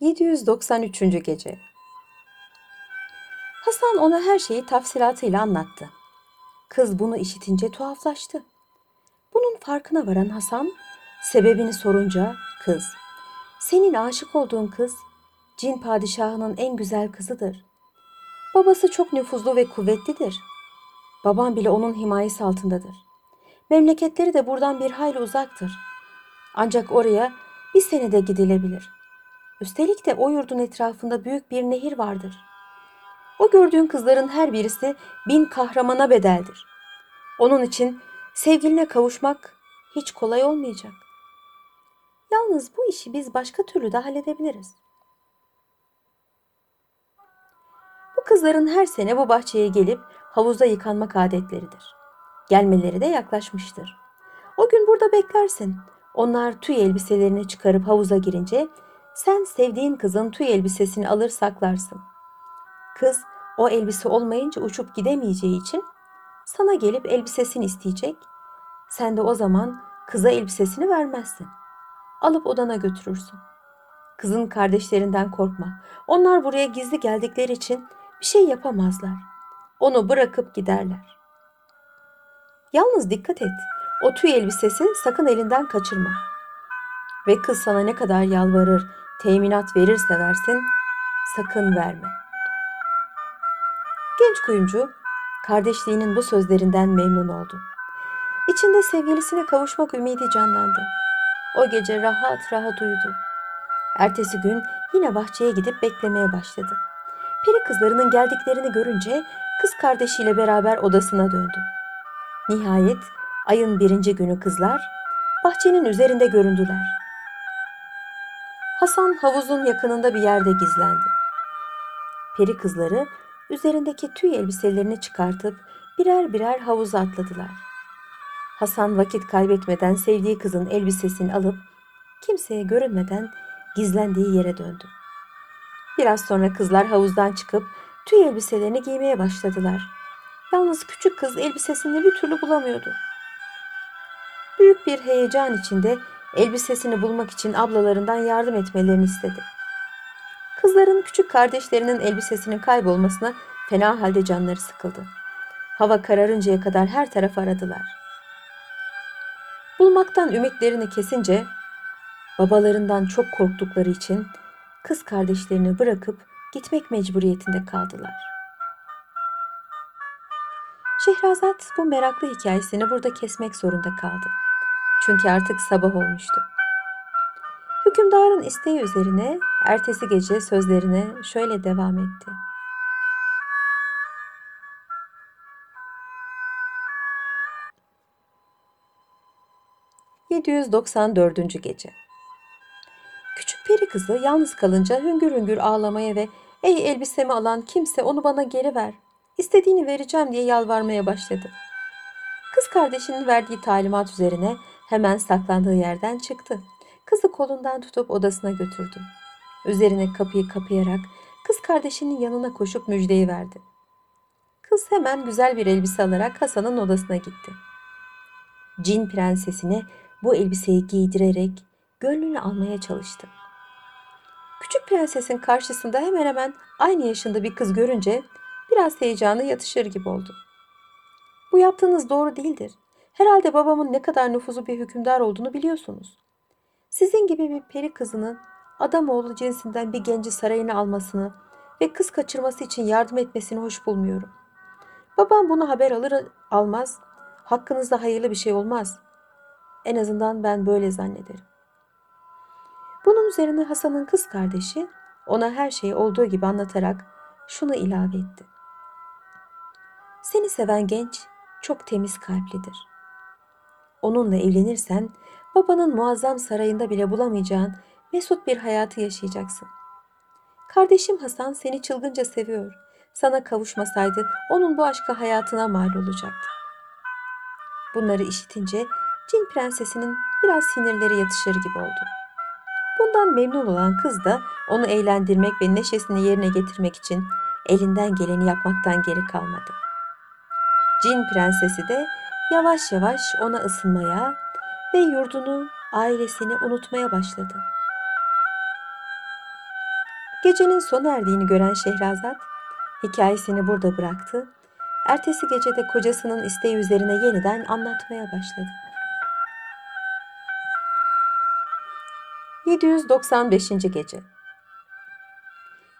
793. Gece Hasan ona her şeyi tafsilatıyla anlattı. Kız bunu işitince tuhaflaştı. Bunun farkına varan Hasan sebebini sorunca kız, senin aşık olduğun kız cin padişahının en güzel kızıdır. Babası çok nüfuzlu ve kuvvetlidir. Babam bile onun himayesi altındadır. Memleketleri de buradan bir hayli uzaktır. Ancak oraya bir senede gidilebilir. Üstelik de o yurdun etrafında büyük bir nehir vardır. O gördüğün kızların her birisi bin kahramana bedeldir. Onun için sevgiline kavuşmak hiç kolay olmayacak. Yalnız bu işi biz başka türlü de halledebiliriz. Bu kızların her sene bu bahçeye gelip havuzda yıkanmak adetleridir. Gelmeleri de yaklaşmıştır. O gün burada beklersin. Onlar tüy elbiselerini çıkarıp havuza girince sen sevdiğin kızın tüy elbisesini alır saklarsın. Kız o elbise olmayınca uçup gidemeyeceği için sana gelip elbisesini isteyecek. Sen de o zaman kıza elbisesini vermezsin. Alıp odana götürürsün. Kızın kardeşlerinden korkma. Onlar buraya gizli geldikleri için bir şey yapamazlar. Onu bırakıp giderler. Yalnız dikkat et. O tüy elbisesi sakın elinden kaçırma. Ve kız sana ne kadar yalvarır, teminat verirse versin, sakın verme. Genç kuyumcu kardeşliğinin bu sözlerinden memnun oldu. İçinde sevgilisine kavuşmak ümidi canlandı. O gece rahat rahat uyudu. Ertesi gün yine bahçeye gidip beklemeye başladı. Peri kızlarının geldiklerini görünce kız kardeşiyle beraber odasına döndü. Nihayet ayın birinci günü kızlar bahçenin üzerinde göründüler. Hasan havuzun yakınında bir yerde gizlendi. Peri kızları üzerindeki tüy elbiselerini çıkartıp birer birer havuza atladılar. Hasan vakit kaybetmeden sevdiği kızın elbisesini alıp kimseye görünmeden gizlendiği yere döndü. Biraz sonra kızlar havuzdan çıkıp tüy elbiselerini giymeye başladılar. Yalnız küçük kız elbisesini bir türlü bulamıyordu. Büyük bir heyecan içinde elbisesini bulmak için ablalarından yardım etmelerini istedi. Kızların küçük kardeşlerinin elbisesinin kaybolmasına fena halde canları sıkıldı. Hava kararıncaya kadar her tarafı aradılar. Bulmaktan ümitlerini kesince babalarından çok korktukları için kız kardeşlerini bırakıp gitmek mecburiyetinde kaldılar. Şehrazat bu meraklı hikayesini burada kesmek zorunda kaldı. Çünkü artık sabah olmuştu. Hükümdarın isteği üzerine ertesi gece sözlerine şöyle devam etti. ...794. Gece Küçük peri kızı yalnız kalınca hüngür hüngür ağlamaya ve ''Ey elbisemi alan kimse onu bana geri ver, istediğini vereceğim.'' diye yalvarmaya başladı. Kız kardeşinin verdiği talimat üzerine hemen saklandığı yerden çıktı. Kızı kolundan tutup odasına götürdü. Üzerine kapıyı kapayarak kız kardeşinin yanına koşup müjdeyi verdi. Kız hemen güzel bir elbise alarak Hasan'ın odasına gitti. Cin prensesine bu elbiseyi giydirerek gönlünü almaya çalıştı. Küçük prensesin karşısında hemen hemen aynı yaşında bir kız görünce biraz heyecanı yatışır gibi oldu. Bu yaptığınız doğru değildir. Herhalde babamın ne kadar nüfuzu bir hükümdar olduğunu biliyorsunuz. Sizin gibi bir peri kızının adam oğlu cinsinden bir genci sarayına almasını ve kız kaçırması için yardım etmesini hoş bulmuyorum. Babam bunu haber alır almaz hakkınızda hayırlı bir şey olmaz. En azından ben böyle zannederim. Bunun üzerine Hasan'ın kız kardeşi ona her şeyi olduğu gibi anlatarak şunu ilave etti. Seni seven genç çok temiz kalplidir. Onunla evlenirsen babanın muazzam sarayında bile bulamayacağın mesut bir hayatı yaşayacaksın. Kardeşim Hasan seni çılgınca seviyor. Sana kavuşmasaydı onun bu aşka hayatına mal olacaktı. Bunları işitince cin prensesinin biraz sinirleri yatışır gibi oldu. Bundan memnun olan kız da onu eğlendirmek ve neşesini yerine getirmek için elinden geleni yapmaktan geri kalmadı. Cin prensesi de yavaş yavaş ona ısınmaya ve yurdunu, ailesini unutmaya başladı. Gecenin sona erdiğini gören Şehrazat hikayesini burada bıraktı. Ertesi gece de kocasının isteği üzerine yeniden anlatmaya başladı. 795. gece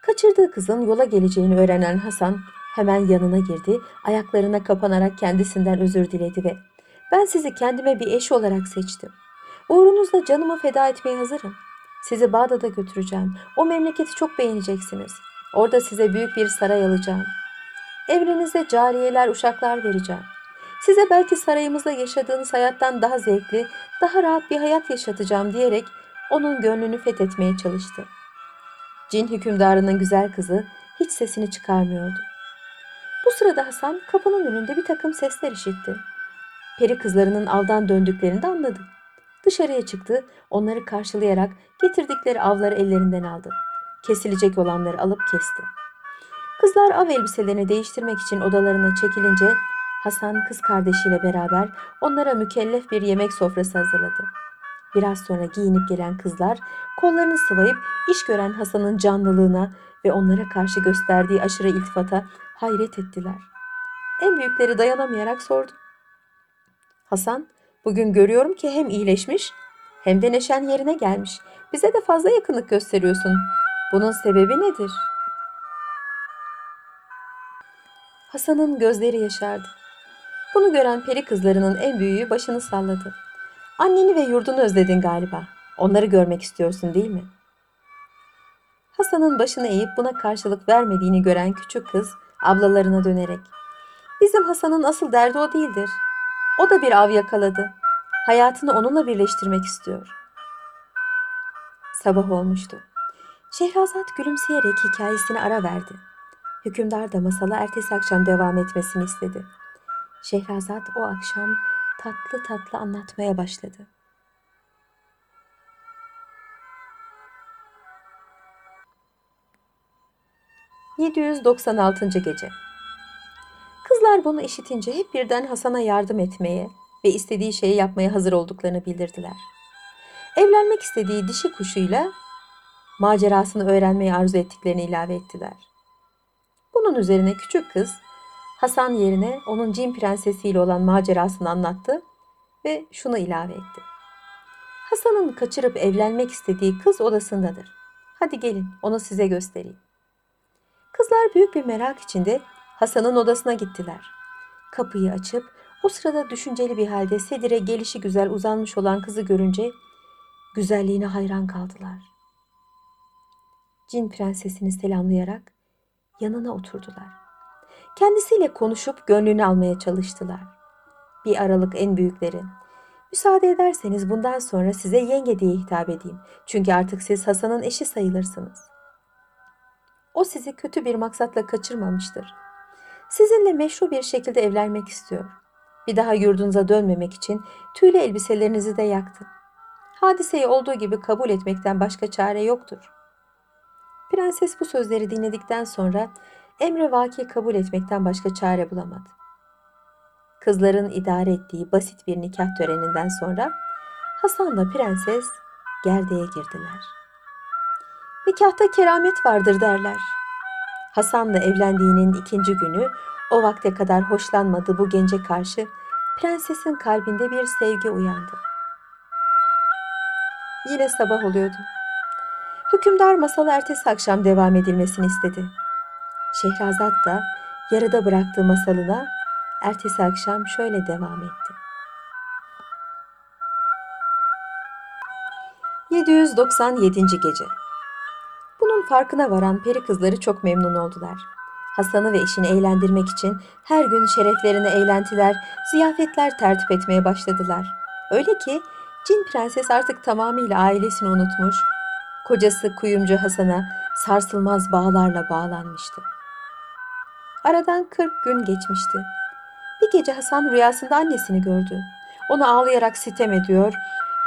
Kaçırdığı kızın yola geleceğini öğrenen Hasan hemen yanına girdi, ayaklarına kapanarak kendisinden özür diledi ve ben sizi kendime bir eş olarak seçtim. Uğrunuzda canımı feda etmeye hazırım. Sizi Bağdat'a götüreceğim. O memleketi çok beğeneceksiniz. Orada size büyük bir saray alacağım. Evrenize cariyeler, uşaklar vereceğim. Size belki sarayımızda yaşadığınız hayattan daha zevkli, daha rahat bir hayat yaşatacağım diyerek onun gönlünü fethetmeye çalıştı. Cin hükümdarının güzel kızı hiç sesini çıkarmıyordu. Sırada Hasan kapının önünde bir takım sesler işitti. Peri kızlarının avdan döndüklerini de anladı. Dışarıya çıktı, onları karşılayarak getirdikleri avları ellerinden aldı. Kesilecek olanları alıp kesti. Kızlar av elbiselerini değiştirmek için odalarına çekilince Hasan kız kardeşiyle beraber onlara mükellef bir yemek sofrası hazırladı. Biraz sonra giyinip gelen kızlar kollarını sıvayıp iş gören Hasan'ın canlılığına ve onlara karşı gösterdiği aşırı iltifata hayret ettiler. En büyükleri dayanamayarak sordu. Hasan, bugün görüyorum ki hem iyileşmiş hem de neşen yerine gelmiş. Bize de fazla yakınlık gösteriyorsun. Bunun sebebi nedir? Hasan'ın gözleri yaşardı. Bunu gören peri kızlarının en büyüğü başını salladı. Anneni ve yurdunu özledin galiba. Onları görmek istiyorsun değil mi? Hasan'ın başını eğip buna karşılık vermediğini gören küçük kız ablalarına dönerek Bizim Hasan'ın asıl derdi o değildir. O da bir av yakaladı. Hayatını onunla birleştirmek istiyor. Sabah olmuştu. Şehrazat gülümseyerek hikayesine ara verdi. Hükümdar da masala ertesi akşam devam etmesini istedi. Şehrazat o akşam tatlı tatlı anlatmaya başladı. ...796. Gece Kızlar bunu işitince hep birden Hasan'a yardım etmeye ve istediği şeyi yapmaya hazır olduklarını bildirdiler. Evlenmek istediği dişi kuşuyla macerasını öğrenmeyi arzu ettiklerini ilave ettiler. Bunun üzerine küçük kız Hasan yerine onun cin prensesiyle olan macerasını anlattı ve şunu ilave etti. Hasan'ın kaçırıp evlenmek istediği kız odasındadır. Hadi gelin onu size göstereyim. Kızlar büyük bir merak içinde Hasan'ın odasına gittiler. Kapıyı açıp o sırada düşünceli bir halde sedire gelişi güzel uzanmış olan kızı görünce güzelliğine hayran kaldılar. Cin prensesini selamlayarak yanına oturdular. Kendisiyle konuşup gönlünü almaya çalıştılar. Bir aralık en büyükleri. Müsaade ederseniz bundan sonra size yenge diye hitap edeyim. Çünkü artık siz Hasan'ın eşi sayılırsınız. O sizi kötü bir maksatla kaçırmamıştır. Sizinle meşru bir şekilde evlenmek istiyor. Bir daha yurdunuza dönmemek için tüylü elbiselerinizi de yaktı. Hadiseyi olduğu gibi kabul etmekten başka çare yoktur. Prenses bu sözleri dinledikten sonra emre vaki kabul etmekten başka çare bulamadı. Kızların idare ettiği basit bir nikah töreninden sonra Hasan'la prenses gerdeğe girdiler. Nikahta keramet vardır derler. Hasan'la evlendiğinin ikinci günü o vakte kadar hoşlanmadığı bu gence karşı prensesin kalbinde bir sevgi uyandı. Yine sabah oluyordu. Hükümdar masalı ertesi akşam devam edilmesini istedi. Şehrazat da yarıda bıraktığı masalına ertesi akşam şöyle devam etti. 797. Gece farkına varan peri kızları çok memnun oldular. Hasan'ı ve eşini eğlendirmek için her gün şereflerine eğlentiler, ziyafetler tertip etmeye başladılar. Öyle ki Cin Prenses artık tamamıyla ailesini unutmuş, kocası kuyumcu Hasan'a sarsılmaz bağlarla bağlanmıştı. Aradan kırk gün geçmişti. Bir gece Hasan rüyasında annesini gördü. Onu ağlayarak sitem ediyor,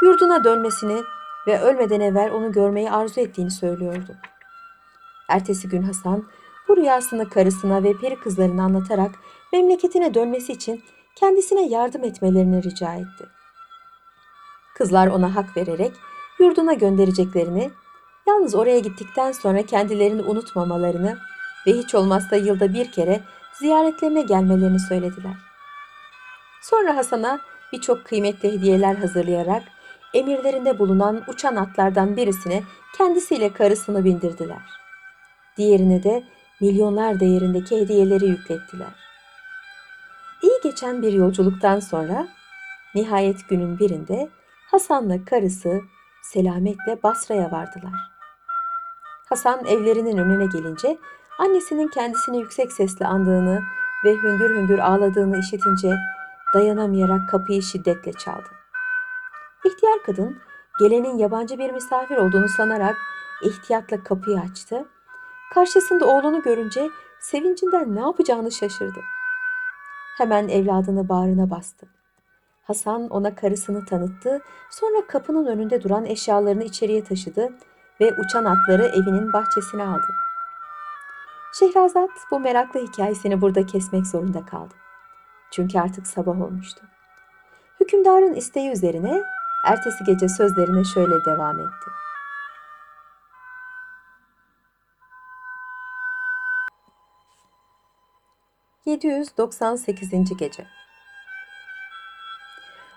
yurduna dönmesini ve ölmeden evvel onu görmeyi arzu ettiğini söylüyordu. Ertesi gün Hasan bu rüyasını karısına ve peri kızlarına anlatarak memleketine dönmesi için kendisine yardım etmelerini rica etti. Kızlar ona hak vererek yurduna göndereceklerini Yalnız oraya gittikten sonra kendilerini unutmamalarını ve hiç olmazsa yılda bir kere ziyaretlerine gelmelerini söylediler. Sonra Hasan'a birçok kıymetli hediyeler hazırlayarak emirlerinde bulunan uçan atlardan birisine kendisiyle karısını bindirdiler. Diğerine de milyonlar değerindeki hediyeleri yüklettiler. İyi geçen bir yolculuktan sonra nihayet günün birinde Hasan'la karısı selametle Basra'ya vardılar. Hasan evlerinin önüne gelince annesinin kendisini yüksek sesle andığını ve hüngür hüngür ağladığını işitince dayanamayarak kapıyı şiddetle çaldı. İhtiyar kadın gelenin yabancı bir misafir olduğunu sanarak ihtiyatla kapıyı açtı. Karşısında oğlunu görünce sevincinden ne yapacağını şaşırdı. Hemen evladını bağrına bastı. Hasan ona karısını tanıttı, sonra kapının önünde duran eşyalarını içeriye taşıdı ve uçan atları evinin bahçesine aldı. Şehrazat bu meraklı hikayesini burada kesmek zorunda kaldı. Çünkü artık sabah olmuştu. Hükümdarın isteği üzerine ertesi gece sözlerine şöyle devam etti. ...798. Gece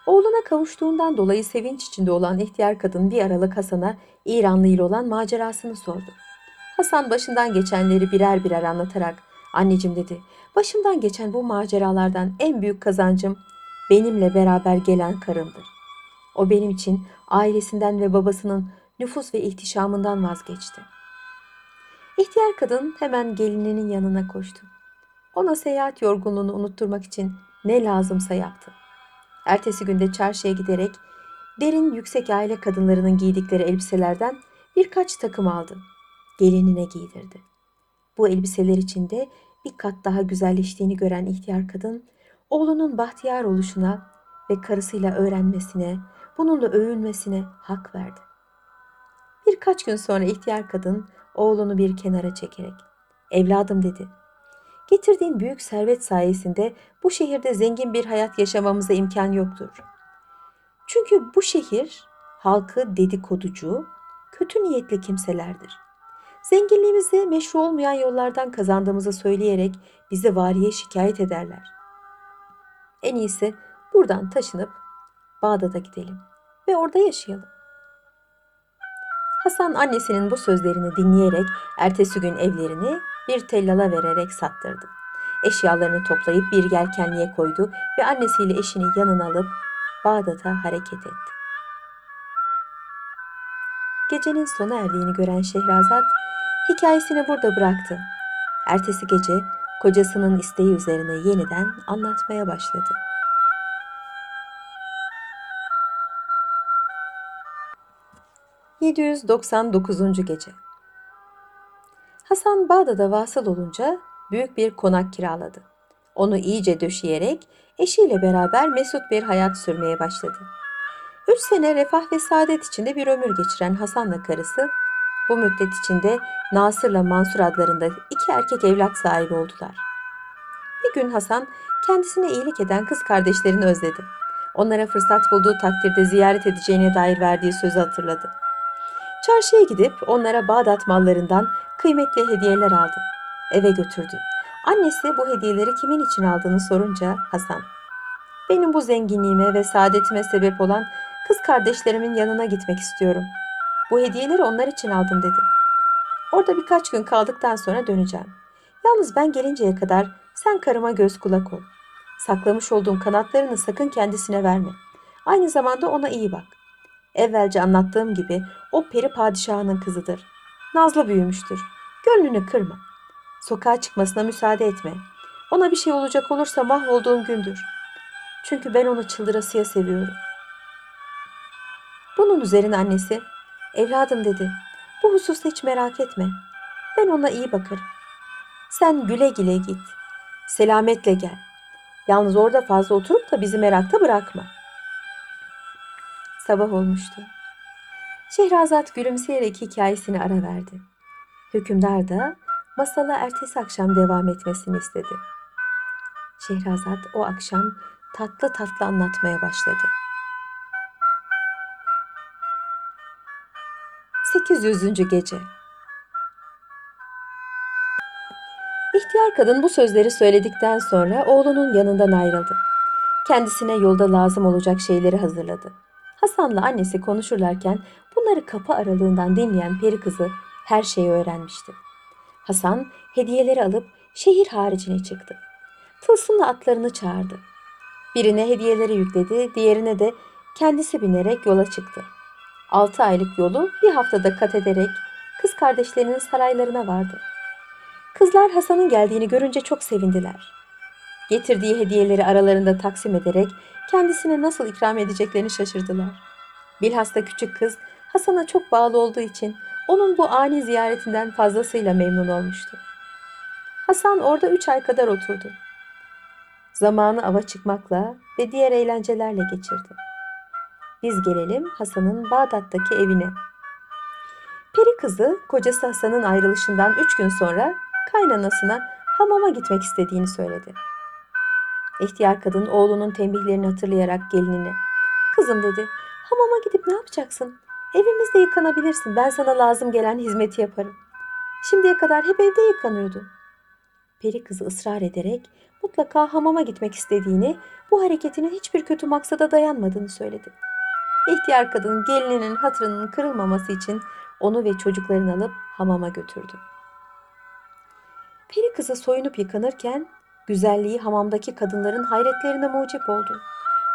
Oğluna kavuştuğundan dolayı sevinç içinde olan ihtiyar kadın bir aralık Hasan'a İranlı ile olan macerasını sordu. Hasan başından geçenleri birer birer anlatarak anneciğim dedi başımdan geçen bu maceralardan en büyük kazancım benimle beraber gelen karımdır. O benim için ailesinden ve babasının nüfus ve ihtişamından vazgeçti. İhtiyar kadın hemen gelininin yanına koştu. Ona seyahat yorgunluğunu unutturmak için ne lazımsa yaptı. Ertesi günde çarşıya giderek derin yüksek aile kadınlarının giydikleri elbiselerden birkaç takım aldı. Gelinine giydirdi. Bu elbiseler içinde bir kat daha güzelleştiğini gören ihtiyar kadın, oğlunun bahtiyar oluşuna ve karısıyla öğrenmesine, bununla övünmesine hak verdi. Birkaç gün sonra ihtiyar kadın oğlunu bir kenara çekerek, evladım dedi, getirdiğin büyük servet sayesinde bu şehirde zengin bir hayat yaşamamıza imkan yoktur. Çünkü bu şehir halkı dedikoducu, kötü niyetli kimselerdir. Zenginliğimizi meşru olmayan yollardan kazandığımızı söyleyerek bizi variye şikayet ederler. En iyisi buradan taşınıp Bağdat'a gidelim ve orada yaşayalım. Hasan annesinin bu sözlerini dinleyerek ertesi gün evlerini bir tellala vererek sattırdı. Eşyalarını toplayıp bir yelkenliğe koydu ve annesiyle eşini yanına alıp Bağdat'a hareket etti. Gecenin sona erdiğini gören Şehrazat hikayesini burada bıraktı. Ertesi gece kocasının isteği üzerine yeniden anlatmaya başladı. ...799. Gece Hasan Bağdat'a vasıl olunca büyük bir konak kiraladı. Onu iyice döşeyerek eşiyle beraber mesut bir hayat sürmeye başladı. Üç sene refah ve saadet içinde bir ömür geçiren Hasan'la karısı bu müddet içinde Nasır'la Mansur adlarında iki erkek evlat sahibi oldular. Bir gün Hasan kendisine iyilik eden kız kardeşlerini özledi. Onlara fırsat bulduğu takdirde ziyaret edeceğine dair verdiği sözü hatırladı. Çarşıya gidip onlara Bağdat mallarından kıymetli hediyeler aldı. Eve götürdü. Annesi bu hediyeleri kimin için aldığını sorunca Hasan, benim bu zenginliğime ve saadetime sebep olan kız kardeşlerimin yanına gitmek istiyorum. Bu hediyeleri onlar için aldım dedi. Orada birkaç gün kaldıktan sonra döneceğim. Yalnız ben gelinceye kadar sen karıma göz kulak ol. Saklamış olduğum kanatlarını sakın kendisine verme. Aynı zamanda ona iyi bak. Evvelce anlattığım gibi o peri padişahının kızıdır. Nazlı büyümüştür. Gönlünü kırma. Sokağa çıkmasına müsaade etme. Ona bir şey olacak olursa mahvolduğum gündür. Çünkü ben onu çıldırasıya seviyorum. Bunun üzerine annesi, evladım dedi, bu hususta hiç merak etme. Ben ona iyi bakarım. Sen güle güle git. Selametle gel. Yalnız orada fazla oturup da bizi merakta bırakma. Sabah olmuştu. Şehrazat gülümseyerek hikayesini ara verdi. Hükümdar da masala ertesi akşam devam etmesini istedi. Şehrazat o akşam tatlı tatlı anlatmaya başladı. 800. Gece İhtiyar kadın bu sözleri söyledikten sonra oğlunun yanından ayrıldı. Kendisine yolda lazım olacak şeyleri hazırladı. Hasan'la annesi konuşurlarken bunları kapı aralığından dinleyen peri kızı her şeyi öğrenmişti. Hasan hediyeleri alıp şehir haricine çıktı. Tılsımla atlarını çağırdı. Birine hediyeleri yükledi, diğerine de kendisi binerek yola çıktı. Altı aylık yolu bir haftada kat ederek kız kardeşlerinin saraylarına vardı. Kızlar Hasan'ın geldiğini görünce çok sevindiler. Getirdiği hediyeleri aralarında taksim ederek kendisine nasıl ikram edeceklerini şaşırdılar. Bilhassa küçük kız Hasan'a çok bağlı olduğu için onun bu ani ziyaretinden fazlasıyla memnun olmuştu. Hasan orada üç ay kadar oturdu. Zamanı ava çıkmakla ve diğer eğlencelerle geçirdi. Biz gelelim Hasan'ın Bağdat'taki evine. Peri kızı kocası Hasan'ın ayrılışından üç gün sonra kaynanasına hamama gitmek istediğini söyledi. İhtiyar kadın oğlunun tembihlerini hatırlayarak gelinine Kızım dedi hamama gidip ne yapacaksın? Evimizde yıkanabilirsin ben sana lazım gelen hizmeti yaparım. Şimdiye kadar hep evde yıkanıyordun. Peri kızı ısrar ederek mutlaka hamama gitmek istediğini, bu hareketinin hiçbir kötü maksada dayanmadığını söyledi. İhtiyar kadın gelininin hatırının kırılmaması için onu ve çocuklarını alıp hamama götürdü. Peri kızı soyunup yıkanırken güzelliği hamamdaki kadınların hayretlerine mucip oldu.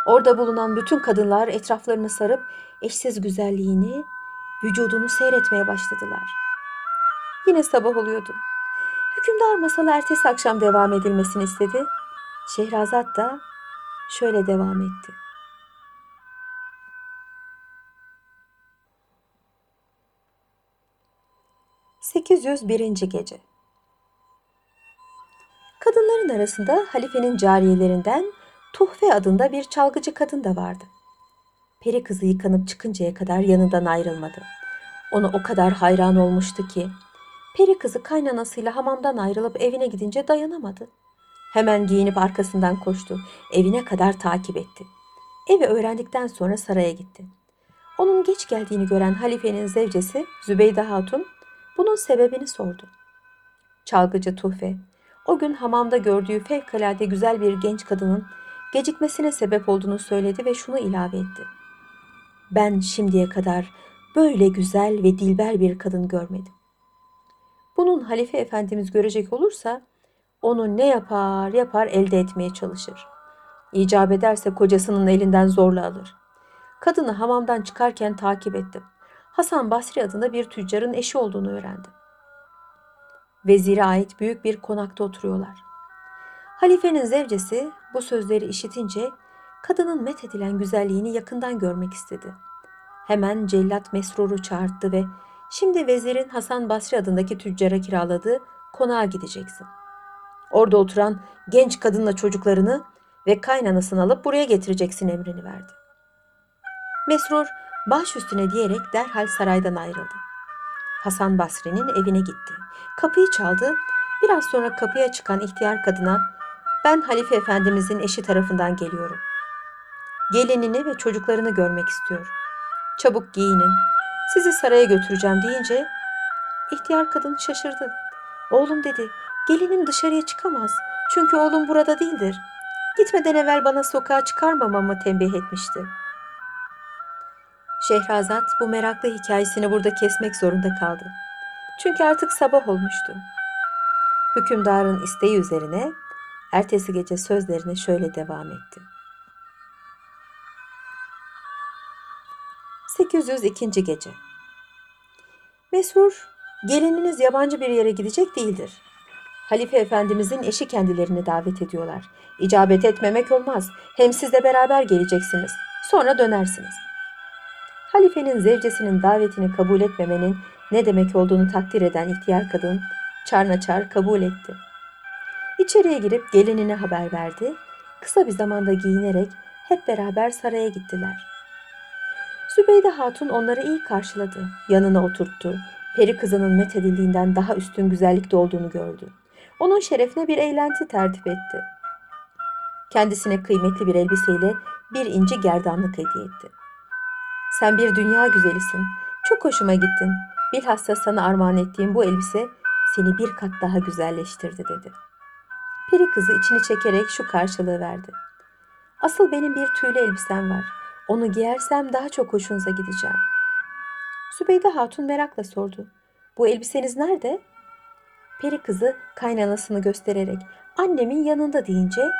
Orada bulunan bütün kadınlar etraflarını sarıp eşsiz güzelliğini, vücudunu seyretmeye başladılar. Yine sabah oluyordu. Hükümdar masalı ertesi akşam devam edilmesini istedi. Şehrazat da şöyle devam etti. ...801. Gece Kadınların arasında halifenin cariyelerinden Tuhfe adında bir çalgıcı kadın da vardı. Peri kızı yıkanıp çıkıncaya kadar yanından ayrılmadı. Ona o kadar hayran olmuştu ki Peri kızı kaynanasıyla hamamdan ayrılıp evine gidince dayanamadı. Hemen giyinip arkasından koştu. Evine kadar takip etti. Evi öğrendikten sonra saraya gitti. Onun geç geldiğini gören halifenin zevcesi Zübeyde Hatun bunun sebebini sordu. Çalgıcı Tuhfe o gün hamamda gördüğü fevkalade güzel bir genç kadının gecikmesine sebep olduğunu söyledi ve şunu ilave etti. Ben şimdiye kadar böyle güzel ve dilber bir kadın görmedim. Bunun halife efendimiz görecek olursa onu ne yapar yapar elde etmeye çalışır. İcap ederse kocasının elinden zorla alır. Kadını hamamdan çıkarken takip ettim. Hasan Basri adında bir tüccarın eşi olduğunu öğrendim. Vezire ait büyük bir konakta oturuyorlar. Halifenin zevcesi bu sözleri işitince kadının methedilen güzelliğini yakından görmek istedi. Hemen cellat Mesrur'u çağırttı ve şimdi vezirin Hasan Basri adındaki tüccara kiraladığı konağa gideceksin. Orada oturan genç kadınla çocuklarını ve kaynanasını alıp buraya getireceksin emrini verdi. Mesrur baş üstüne diyerek derhal saraydan ayrıldı. Hasan Basri'nin evine gitti. Kapıyı çaldı. Biraz sonra kapıya çıkan ihtiyar kadına ben Halife Efendimizin eşi tarafından geliyorum. Gelinini ve çocuklarını görmek istiyor. Çabuk giyinin. Sizi saraya götüreceğim deyince ihtiyar kadın şaşırdı. Oğlum dedi, gelinim dışarıya çıkamaz. Çünkü oğlum burada değildir. Gitmeden evvel bana sokağa çıkarmamamı tembih etmişti. Şehrazat bu meraklı hikayesini burada kesmek zorunda kaldı. Çünkü artık sabah olmuştu. Hükümdarın isteği üzerine ertesi gece sözlerine şöyle devam etti. 802. Gece Mesrur, gelininiz yabancı bir yere gidecek değildir. Halife Efendimizin eşi kendilerini davet ediyorlar. İcabet etmemek olmaz. Hem siz de beraber geleceksiniz. Sonra dönersiniz. Halifenin zevcesinin davetini kabul etmemenin ne demek olduğunu takdir eden ihtiyar kadın çarnaçar kabul etti. İçeriye girip gelinine haber verdi. Kısa bir zamanda giyinerek hep beraber saraya gittiler. Zübeyde Hatun onları iyi karşıladı. Yanına oturttu. Peri kızının methedildiğinden daha üstün güzellikte olduğunu gördü. Onun şerefine bir eğlenti tertip etti. Kendisine kıymetli bir elbiseyle bir inci gerdanlık hediye etti. Sen bir dünya güzelisin. Çok hoşuma gittin. Bilhassa sana armağan ettiğim bu elbise seni bir kat daha güzelleştirdi dedi. Peri kızı içini çekerek şu karşılığı verdi. Asıl benim bir tüylü elbisem var. Onu giyersem daha çok hoşunuza gideceğim. Sübeyde Hatun merakla sordu. Bu elbiseniz nerede? Peri kızı kaynanasını göstererek annemin yanında deyince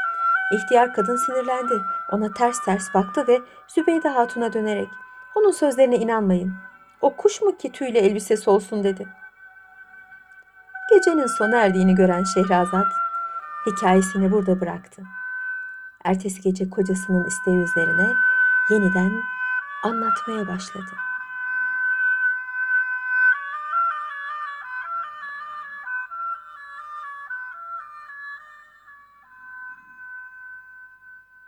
ihtiyar kadın sinirlendi. Ona ters ters baktı ve Sübeyde Hatun'a dönerek onun sözlerine inanmayın. O kuş mu ki tüyle elbisesi olsun dedi. Gecenin sona erdiğini gören Şehrazat hikayesini burada bıraktı. Ertesi gece kocasının isteği üzerine yeniden anlatmaya başladı.